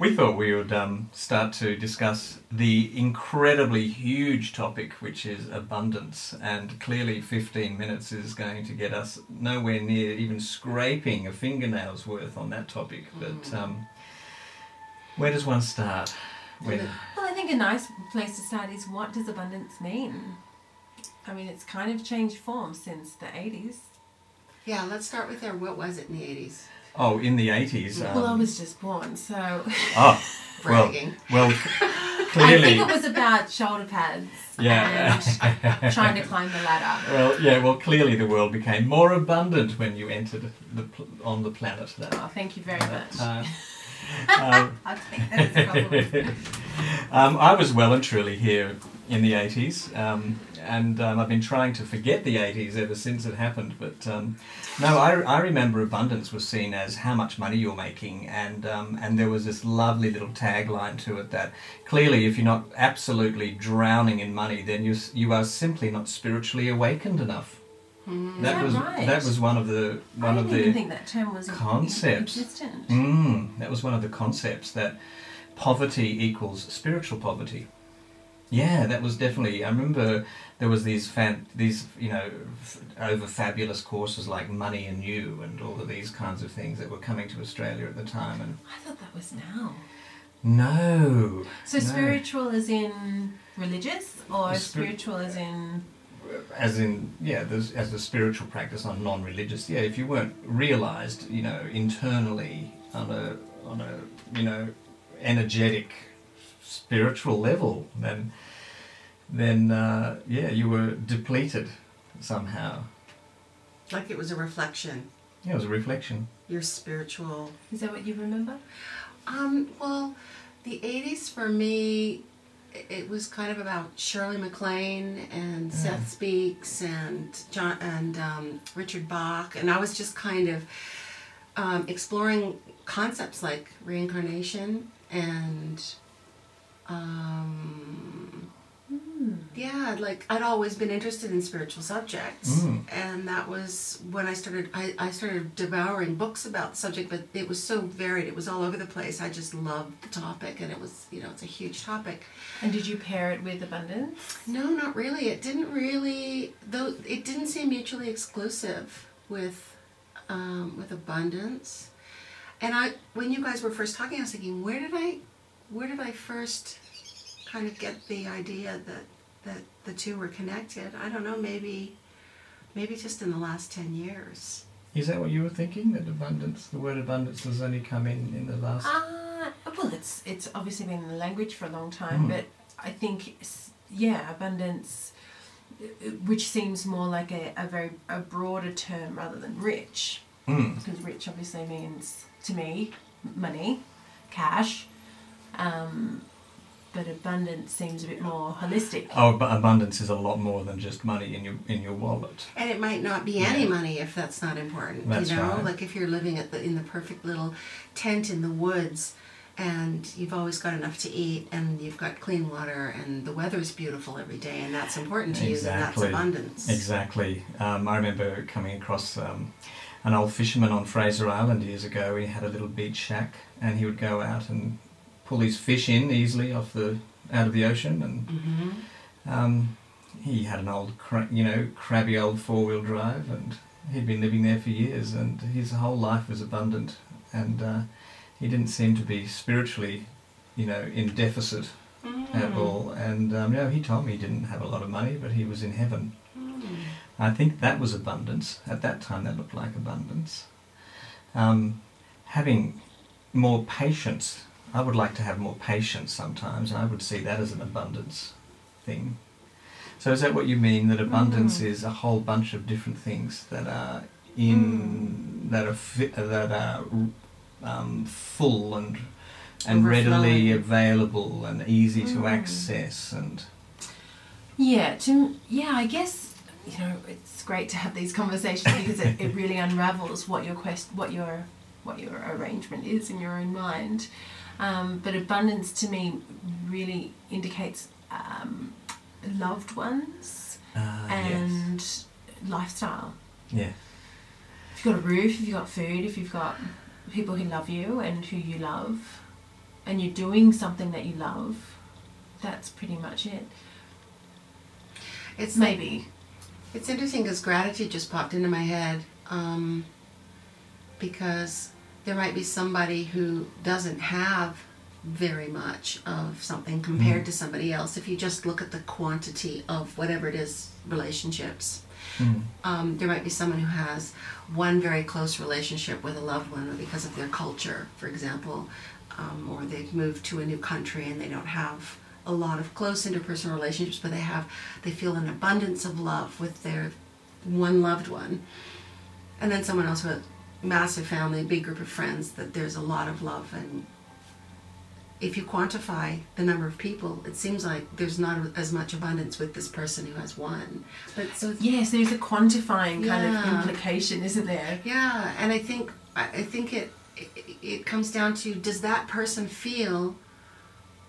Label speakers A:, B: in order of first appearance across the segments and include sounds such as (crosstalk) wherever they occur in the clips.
A: We thought we would um, start to discuss the incredibly huge topic, which is abundance. And clearly, 15 minutes is going to get us nowhere near even scraping a fingernail's worth on that topic. But um, where does one start? When,
B: Well, I think a nice place to start is what does abundance mean? I mean, it's kind of changed form since the 80s.
C: Yeah, let's start with there. What was it in the 80s?
A: Oh, in the 80s. Um,
B: well, I was just born, so
A: Oh, well, (laughs) well, (laughs)
B: I think it was about shoulder pads
A: Yeah.
B: and (laughs) trying to climb the ladder.
A: Well, yeah, well, clearly the world became more abundant when you entered the pl- on the planet. That
B: Oh, thank you very much.
A: Uh, um,
B: I think that's a compliment.
A: Um, I was well and truly here in the 80s, um, and um, I've been trying to forget the 80s ever since it happened. But um, no, I, I remember abundance was seen as how much money you're making, and um, and there was this lovely little tagline to it that clearly, if you're not absolutely drowning in money, then you you are simply not spiritually awakened enough.
C: Mm.
A: That was
B: right.
A: that was one of the one
B: I
A: of
B: didn't
A: the
B: even think that term was
A: concepts.
B: existent.
A: Mm, that was one of the concepts that poverty equals spiritual poverty. Yeah, that was definitely. I remember there was these fan, these you know f- over fabulous courses like Money and You and all of these kinds of things that were coming to Australia at the time. And
B: I thought that was now.
A: no,
B: So
A: No.
B: spiritual as in religious, or
A: spir-
B: spiritual as in
A: as in yeah, there's, as a spiritual practice on non-religious. Yeah, if you weren't realized, you know, internally on a on a you know energetic spiritual level, then then uh, yeah, you were depleted somehow.
C: Like it was a reflection.
A: Yeah, it was a reflection.
C: Your spiritual.
B: is that what you remember?
C: Um, well, the 80s for me, it was kind of about Shirley MacLaine and Seth Speaks and John and um, Richard Bach, and I was just kind of um, exploring concepts like reincarnation and um, yeah, like I'd always been interested in spiritual subjects,
A: Mm.
C: and that was when I started. I, I started devouring books about the subject, but it was so varied. It was all over the place. I just loved the topic, and it was you know it's a huge topic.
B: And did you pair it with abundance?
C: No, not really. It didn't really though. It didn't seem mutually exclusive with um, with abundance. And I, when you guys were first talking, I was thinking, where did I, where did I first kind of get the idea that that the two were connected? I don't know. Maybe, maybe just in the last ten years.
A: Is that what you were thinking? That abundance, the word abundance, has only come in in the last.
B: Uh, well, it's it's obviously been in the language for a long time,
A: Mm.
B: but I think yeah, abundance, uh, which seems more like a, a very a broader term rather than rich,
A: Mm.
B: because rich obviously means to me money, cash, um, but abundance seems a bit more holistic.
A: Oh, but abundance is a lot more than just money in your in your wallet.
C: And it might not be any money if that's not important.
A: That's
C: you know,
A: right.
C: like if you're living at the in the perfect little tent in the woods, and you've always got enough to eat, and you've got clean water, and the weather's beautiful every day, and that's important to you. and that's abundance.
A: Exactly. Um, I remember coming across um, an old fisherman on Fraser Island years ago. He had a little beach shack, and he would go out and pull his fish in easily off the out of the ocean, and
C: hmm
A: um, he had an old, cra- you know, crabby old four wheel drive, and he'd been living there for years, and his whole life was abundant, and uh, he didn't seem to be spiritually, you know, in deficit
C: Mm.
A: at all. And um, you know, he told me he didn't have a lot of money, but he was in heaven.
C: Mm.
A: I think that was abundance. At that time, that looked like abundance. Um, having more patience. I would like to have more patience sometimes, and I would see that as an abundance thing. So, is that what you mean? That abundance
B: Mm.
A: is a whole bunch of different things that are in that are fi- that are um, full and and readily available and easy to
B: Mm.
A: access and
B: Yeah, to yeah, I guess you know it's great to have these conversations because it, it really unravels what your quest, what your what your arrangement is in your own mind. Um, but abundance to me really indicates um, loved ones
A: uh,
B: and lifestyle.
A: yes.
B: If you've got a roof, if you've got food, if you've got people who love you and who you love, and you're doing something that you love, that's pretty much it.
C: It's like-
B: Maybe.
C: It's interesting because gratitude just popped into my head um, because there might be somebody who doesn't have very much of something compared to somebody else if you just look at the quantity of whatever it is relationships.
A: Mm.
C: Um, there might be someone who has one very close relationship with a loved one because of their culture, for example, um, or they've moved to a new country and they don't have a lot of close interpersonal relationships, but they have they feel an abundance of love with their one loved one, and then someone else with a massive family, big group of friends that there's a lot of love and. If you quantify the number of people, it seems like there's not as much abundance with this person who has one. But so
B: Yes, there's a quantifying kind of implication, isn't there?
C: Yeah, and I think I I think it, it it comes down to does that person feel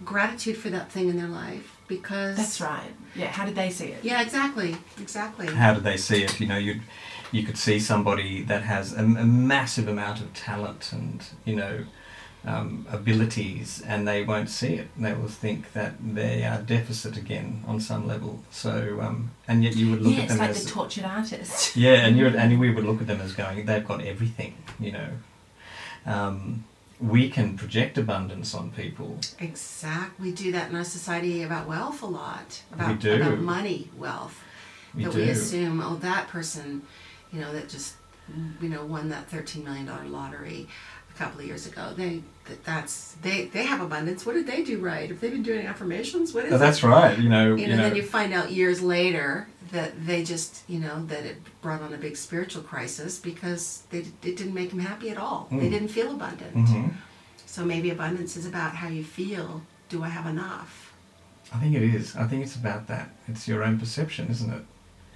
C: gratitude for that thing in their life because
B: That's right. Yeah, how did they see it?
C: Yeah, exactly, exactly.
A: How do they see it? You know, you you could see somebody that has a, a massive amount of talent and you know um, abilities, and they won't see it. They will think that they are deficit again on some level. So, um, and yet you would look
B: yeah,
A: at
B: it's
A: them
B: like
A: as
B: the tortured artist.
A: yeah, and you would, and we would look at them as going, they've got everything. You know, um, we can project abundance on people.
C: Exact. We do that in our society about wealth a lot. About,
A: do.
C: about money, wealth.
A: We
C: that
A: do.
C: we assume, oh, that person, you know, that just, you know, won that thirteen million dollar lottery a couple of years ago. They that, that's they they have abundance. What did they do right? If they've been doing affirmations, what is
A: Oh,
C: it?
A: that's right. You know,
C: you
A: you
C: know,
A: know,
C: then you find out years later that they just, you know, that it brought on a big spiritual crisis because they, it didn't make them happy at all. They
A: Mm.
C: didn't feel abundant.
A: Mhm.
C: So maybe abundance is about how you feel. Do I have enough?
A: I think it is. I think it's about that. It's your own perception, isn't it?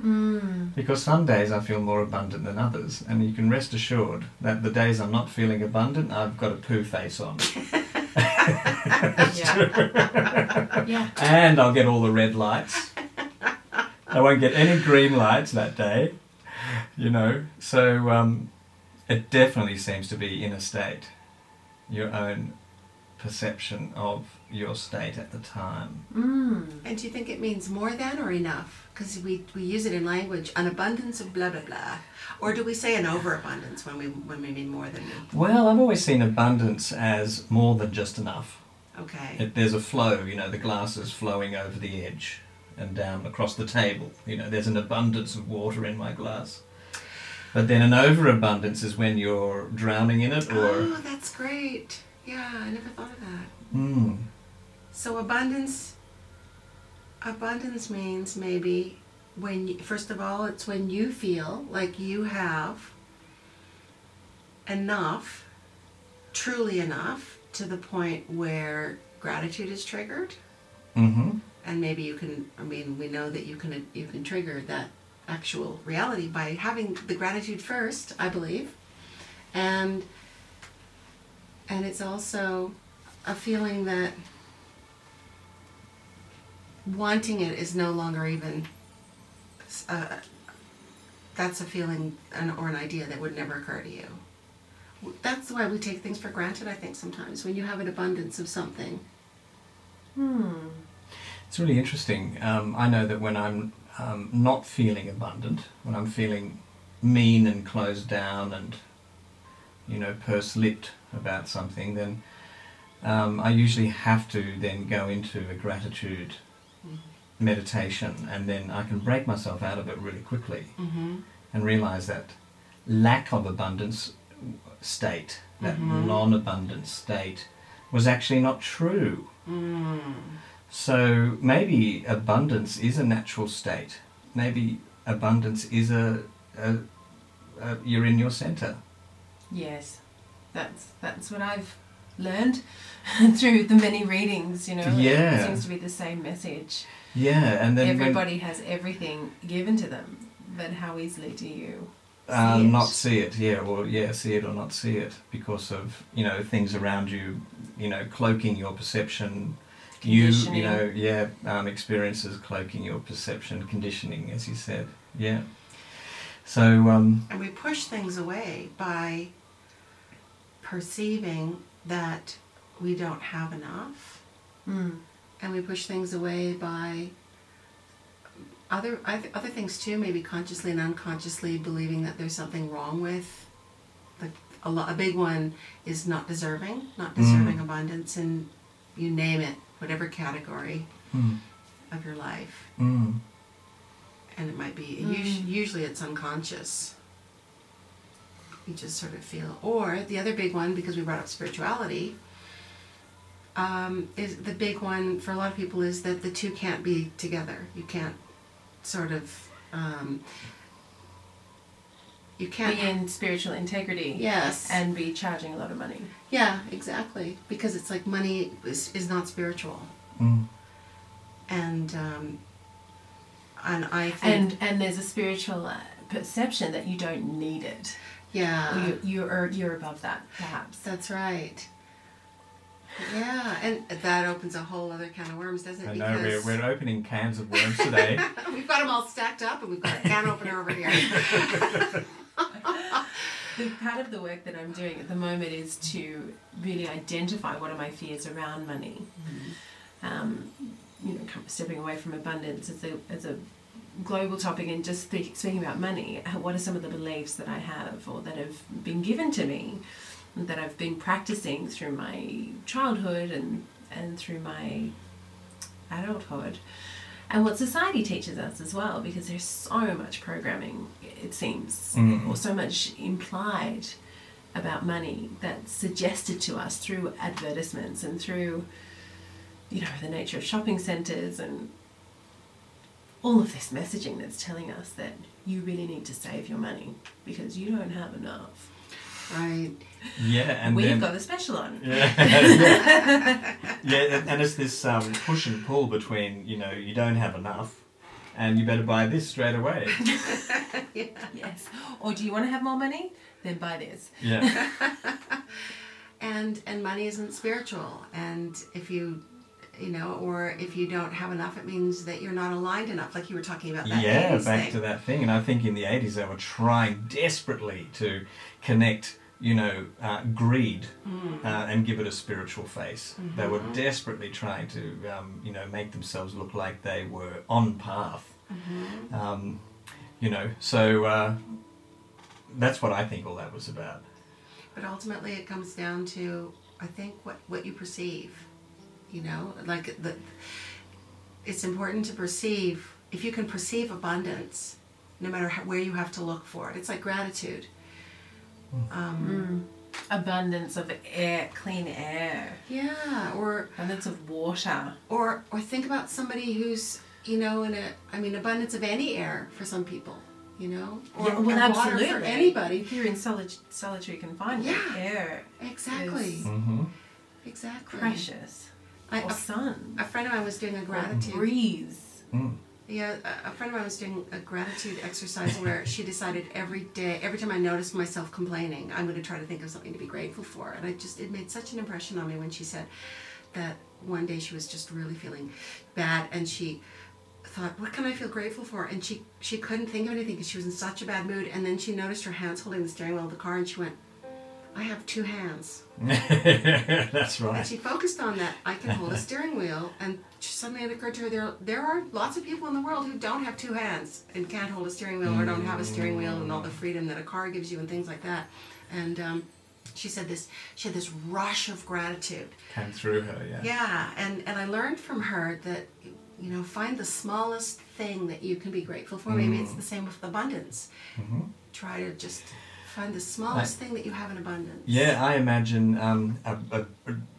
B: Mm.
A: Because some days I feel more abundant than others, and you can rest assured that the days I'm not feeling abundant, I've got a poo face on. (laughs)
B: Yeah. yeah.
A: and I'll get all the red lights. I won't get any green lights that day, you know. So um, it definitely seems to be in a state, your own perception of your state at the time.
B: Mm.
C: And do you think it means more than or enough? Because we, we use it in language, an abundance of blah blah blah, or do we say an overabundance when we when we mean more than? Enough?
A: Well, I've always seen abundance as more than just enough.
C: Okay.
A: It, there's a flow, you know, the glass is flowing over the edge and down across the table. You know, there's an abundance of water in my glass. But then an overabundance is when you're drowning in it or.
C: oh, that's great. Yeah, I never thought of that.
A: Mm,
C: So abundance abundance means maybe when you, first of all it's when you feel like you have enough truly enough to the point where gratitude is triggered
A: hmm
C: and maybe you can I mean we know that you can you can trigger that actual reality by having the gratitude first I believe. And and it's also a feeling that wanting it is no longer even uh, that's a feeling an, or an idea that would never occur to you. That's why we take things for granted i think sometimes when you have an abundance of something.
B: Hmm.
A: It's really interesting. Um, I know that when I'm um, not feeling abundant, when I'm feeling mean and closed down and, you know, purse-lipped about something, then um, I usually have to then go into a gratitude meditation and then I can break myself out of it really quickly
C: mm-hmm.
A: and realize that lack of abundance state, that
C: Mhm.
A: non abundant state, was actually not true.
C: mm.
A: So maybe abundance is a natural state. Maybe abundance is a, a, a you're in your center.
B: Yes, that's that's what I've learned (laughs) through the many readings. You know,
A: Yeah.
B: it seems to be the same message.
A: Yeah, and then when,
B: Everybody has everything given to them, but how easily do you
A: um,
B: see it?
A: not see it, yeah, well, yeah, see it or not see it because of you know things around you, you know, cloaking your perception. You, you know, yeah, um, experiences cloaking your perception, conditioning, as you said, yeah. So, um,
C: and we push things away by perceiving that we don't have enough,
B: Mm.
C: and we push things away by other other things too. Maybe consciously and unconsciously believing that there's something wrong with. The, a, lo- a big one is not deserving, not deserving abundance, and you name it, whatever category
A: Mm.
C: of your life.
A: Mm.
C: and it might be
B: Mm.
C: us- usually it's unconscious you just sort of feel or the other big one because we brought up spirituality um, is the big one for a lot of people is that the two can't be together you can't sort of um, you can't
B: Be in spiritual integrity.
C: yes
B: And be charging a lot of money.
C: yeah exactly because it's like money is, is not spiritual
A: Mm.
C: and um, and I think
B: And and there's a spiritual uh, perception that you don't need it.
C: yeah
B: you, you're you're above that, perhaps.
C: That's right. Yeah, and that opens a whole other can of worms, doesn't it?
A: I know we're, we're opening cans of worms today. (laughs)
C: we've got them all stacked up, and we've got a can opener over here. (laughs)
B: The part of the work that I'm doing at the moment is to really identify what are my fears around money. Um, you know, stepping away from abundance as a as a global topic and just speak, speaking about money. What are some of the beliefs that I have or that have been given to me that I've been practicing through my childhood and and through my adulthood. And what society teaches us as well, because there's so much programming, it seems,
A: Mm.
B: or so much implied about money that's suggested to us through advertisements and through, you know, the nature of shopping centres and all of this messaging that's telling us that you really need to save your money because you don't have enough.
C: right.
A: Yeah, and
B: We've
A: then
B: got the special on.
A: yeah, (laughs) yeah, and, and it's this um, push and pull between you know you don't have enough, and you better buy this straight away. (laughs)
B: Yes. Or do you want to have more money? Then buy this.
A: Yeah, (laughs)
C: And and money isn't spiritual, and if you, you know, or if you don't have enough, it means that you're not aligned enough. Like you were talking about that.
A: yeah. Back
C: thing.
A: to that thing, and I think in the eighties they were trying desperately to connect. You know, uh, greed
C: Mm.
A: uh, and give it a spiritual face. They were
C: Mhm.
A: desperately trying to, um, you know, make themselves look like they were on path.
C: Mhm.
A: Um, you know, so uh, that's what I think all that was about.
C: But ultimately, it comes down to I think what what you perceive. You know, like the. It's important to perceive. If you can perceive abundance, no matter how, where you have to look for it, it's like gratitude. Um,
B: Abundance of air, clean air.
C: Yeah, or
B: Abundance of water.
C: or or think about somebody who's you know in a I mean abundance of any air for some people. You know, or
B: yeah, well,
C: or water
B: absolutely.
C: for anybody.
B: If you're in solid, solitary confinement,
C: Yeah.
B: air
C: Exactly,
B: Yes.
A: Mm-hmm.
C: exactly.
B: precious.
C: I,
B: or
C: a,
B: sun.
C: a friend of mine was doing a gratitude.
B: breeze.
A: Mm.
C: Yeah, a- friend of mine was doing a gratitude exercise where she decided every day, every time I noticed myself complaining, I'm going to try to think of something to be grateful for. And I just, it made such an impression on me when she said that one day she was just really feeling bad and she thought, what can I feel grateful for? And she, she couldn't think of anything because she was in such a bad mood. And then she noticed her hands holding the steering wheel of the car and she went, I have two hands. (laughs)
A: That's
C: And
A: right.
C: she focused on that. I can hold a steering wheel, and suddenly it occurred to her there there are lots of people in the world who don't have two hands and can't hold a steering wheel or don't have a steering wheel and all the freedom that a car gives you and things like that. And um, she said this. She had this rush of gratitude.
A: Came through her, yeah.
C: Yeah, and and I learned from her that you know find the smallest thing that you can be grateful for. Maybe it's the same with abundance.
A: hmm
C: Try to just find the smallest thing that you have in abundance.
A: Yeah, I imagine um, a, a,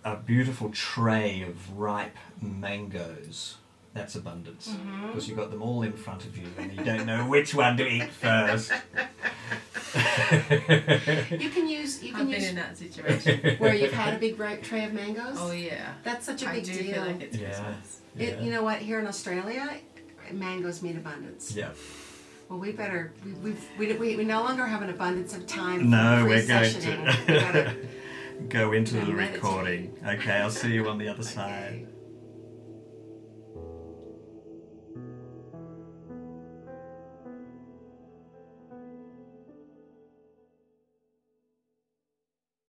A: a beautiful tray of ripe mangoes. That's abundance.
C: Mm-hmm.
A: Because you've got them all in front of you and you don't know which one to eat first. (laughs)
C: You can use you
B: I've
C: can
B: been
C: use
B: in that situation. (laughs)
C: where you've had a big ripe tray of mangoes.
B: oh yeah.
C: That's such a
B: I
C: big
B: do
C: deal.
B: feel like it's
A: Yeah.
B: Christmas.
C: It, you know what? Here in Australia, mangoes mean abundance.
A: yeah.
C: Well, we better we we've, we, we we no longer have an abundance of time.
A: No,
C: for
A: we're going
C: sessioning. We (laughs)
A: go into the recording. Okay, I'll see you on the other (laughs) side.
C: Okay.